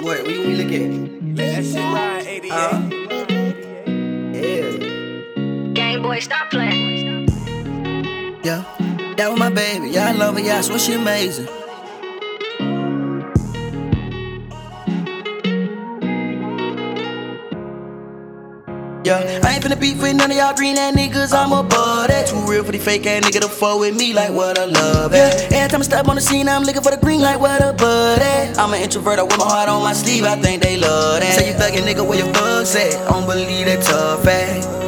What? What you look at? Let that shit ride, 88. Uh, yeah. Game boy, stop playing. Yeah. That was my baby. Yeah, I love her. Yeah, I swear she amazing. Yeah, I ain't finna beef with none of y'all green ass niggas. I'm above that. Too real for the fake ass nigga to fall with me like what I love. Yeah, every time I step on the scene, I'm looking for the green like what a bud at. I'm an introvert, I wear my heart on my sleeve. I think they love that. Say you thuggin' nigga, where your thugs at? I don't believe that tough ass.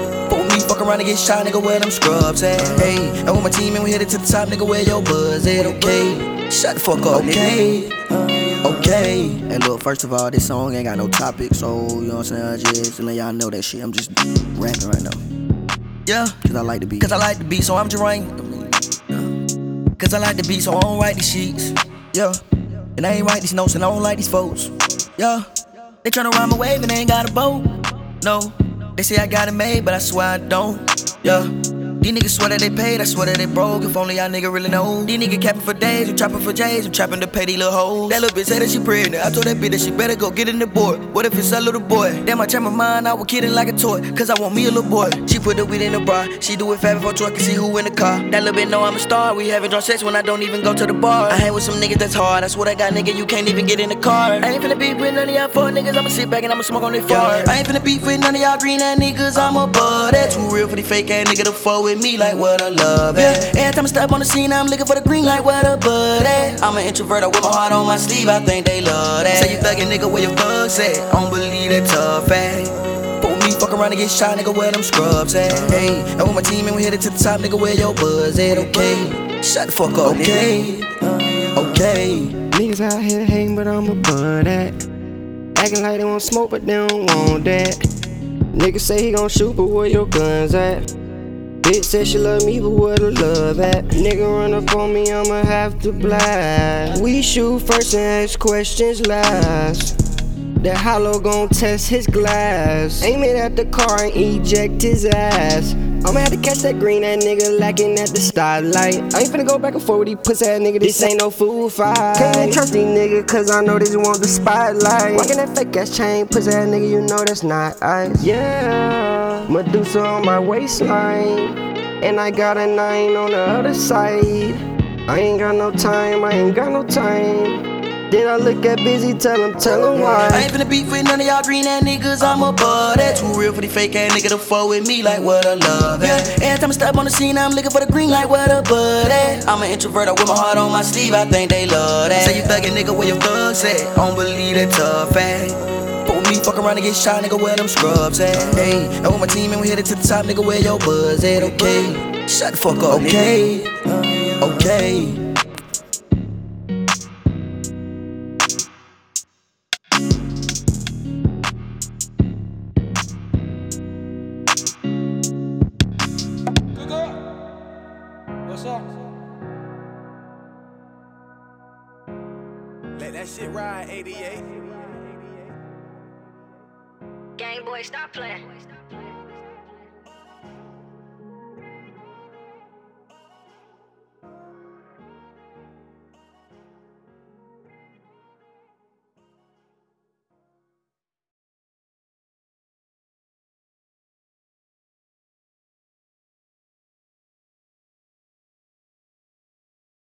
Fuck around and get shot, nigga, where them scrubs at? Hey, I want my team and we headed to the top, nigga, where your buzz at? Okay, shut the fuck up, okay. Uh. Okay. Hey, look, first of all, this song ain't got no topic, so you know what I'm saying? I just let y'all know that shit. I'm just rapping right now. Yeah, cause I like the beat. Cause I like the beat, so I'm just writing. Cause I like the beat, so I don't write these sheets. Yeah, and I ain't write these notes, and I don't like these folks. Yeah, they tryna rhyme my wave and they ain't got a boat. No, they say I got it made, but I swear I don't. Yeah. These niggas swear that they paid, I swear that they broke. If only y'all nigga really know. These niggas capping for days, we trapping for J's, we trapping to pay these little hoes. That little bitch said that she pregnant. I told that bitch that she better go get in the board. What if it's a little boy? Damn, I change my mind, I was kidding like a toy. Cause I want me a little boy. She put the weed in the bra, she do it fast before truck can see who in the car. That little bitch know I'm a star. We having drunk sex when I don't even go to the bar. I hang with some niggas that's hard. I swear I got nigga, you can't even get in the car. I ain't finna beef with none of y'all four niggas. I'ma sit back and I'ma smoke on their fart. I ain't finna beef with none of y'all green ass niggas. I'm above that. Too real for the fake ass nigga to fuck with me like what I love. Yeah. Every time I step on the scene, I'm looking for the green light, what a bud at. I'm an introvert, I wear my heart on my sleeve. I think they love that. Say you thuggin' nigga, where your thugs at? I don't believe that tough ass. For me, fuck around and get shot, nigga, where them scrubs at? Hey, and with my team and we headed to the top, nigga, where your buzz at? Okay, shut the fuck up, okay, okay. Niggas out here hating, but I'm above at. Acting like they want smoke, but they don't want that. Niggas say he gon' shoot, but where your guns at? Bitch said she love me, but where the love at? Nigga run up on me, I'ma have to blast. We shoot first and ask questions last. That hollow gon' test his glass. Aim it at the car and eject his ass. I'ma have to catch that green that nigga lacking at the starlight. I ain't finna go back and forth with these pussy ass nigga. This ain't no fool fight. Can't trust these niggas cause I know they just want the spotlight. Rockin' that fake ass chain, pussy ass nigga, you know that's not ice. Yeah, Medusa on my waistline. And I got a nine on the other side. I ain't got no time, I ain't got no time. Then I look at BizziE, tell him, tell him why. I why. ain't finna beef with none of y'all green ass niggas. I'm above that. Too real for the fake ass nigga to fuck with me like what I love. Yeah, every time I step on the scene, I'm looking for the green like what a bud at. I'm an introvert, I wear my heart on my sleeve. I think they love that. Say you thuggin' nigga, where your thugs at? I don't believe that tough ass. For me, fuck around and get shot, nigga, where them scrubs at? Hey, and with my team and we headed to the top, nigga, where your buzz at? Okay, shut the fuck up, okay, okay. Let that shit ride, 88. Game boy, stop playing.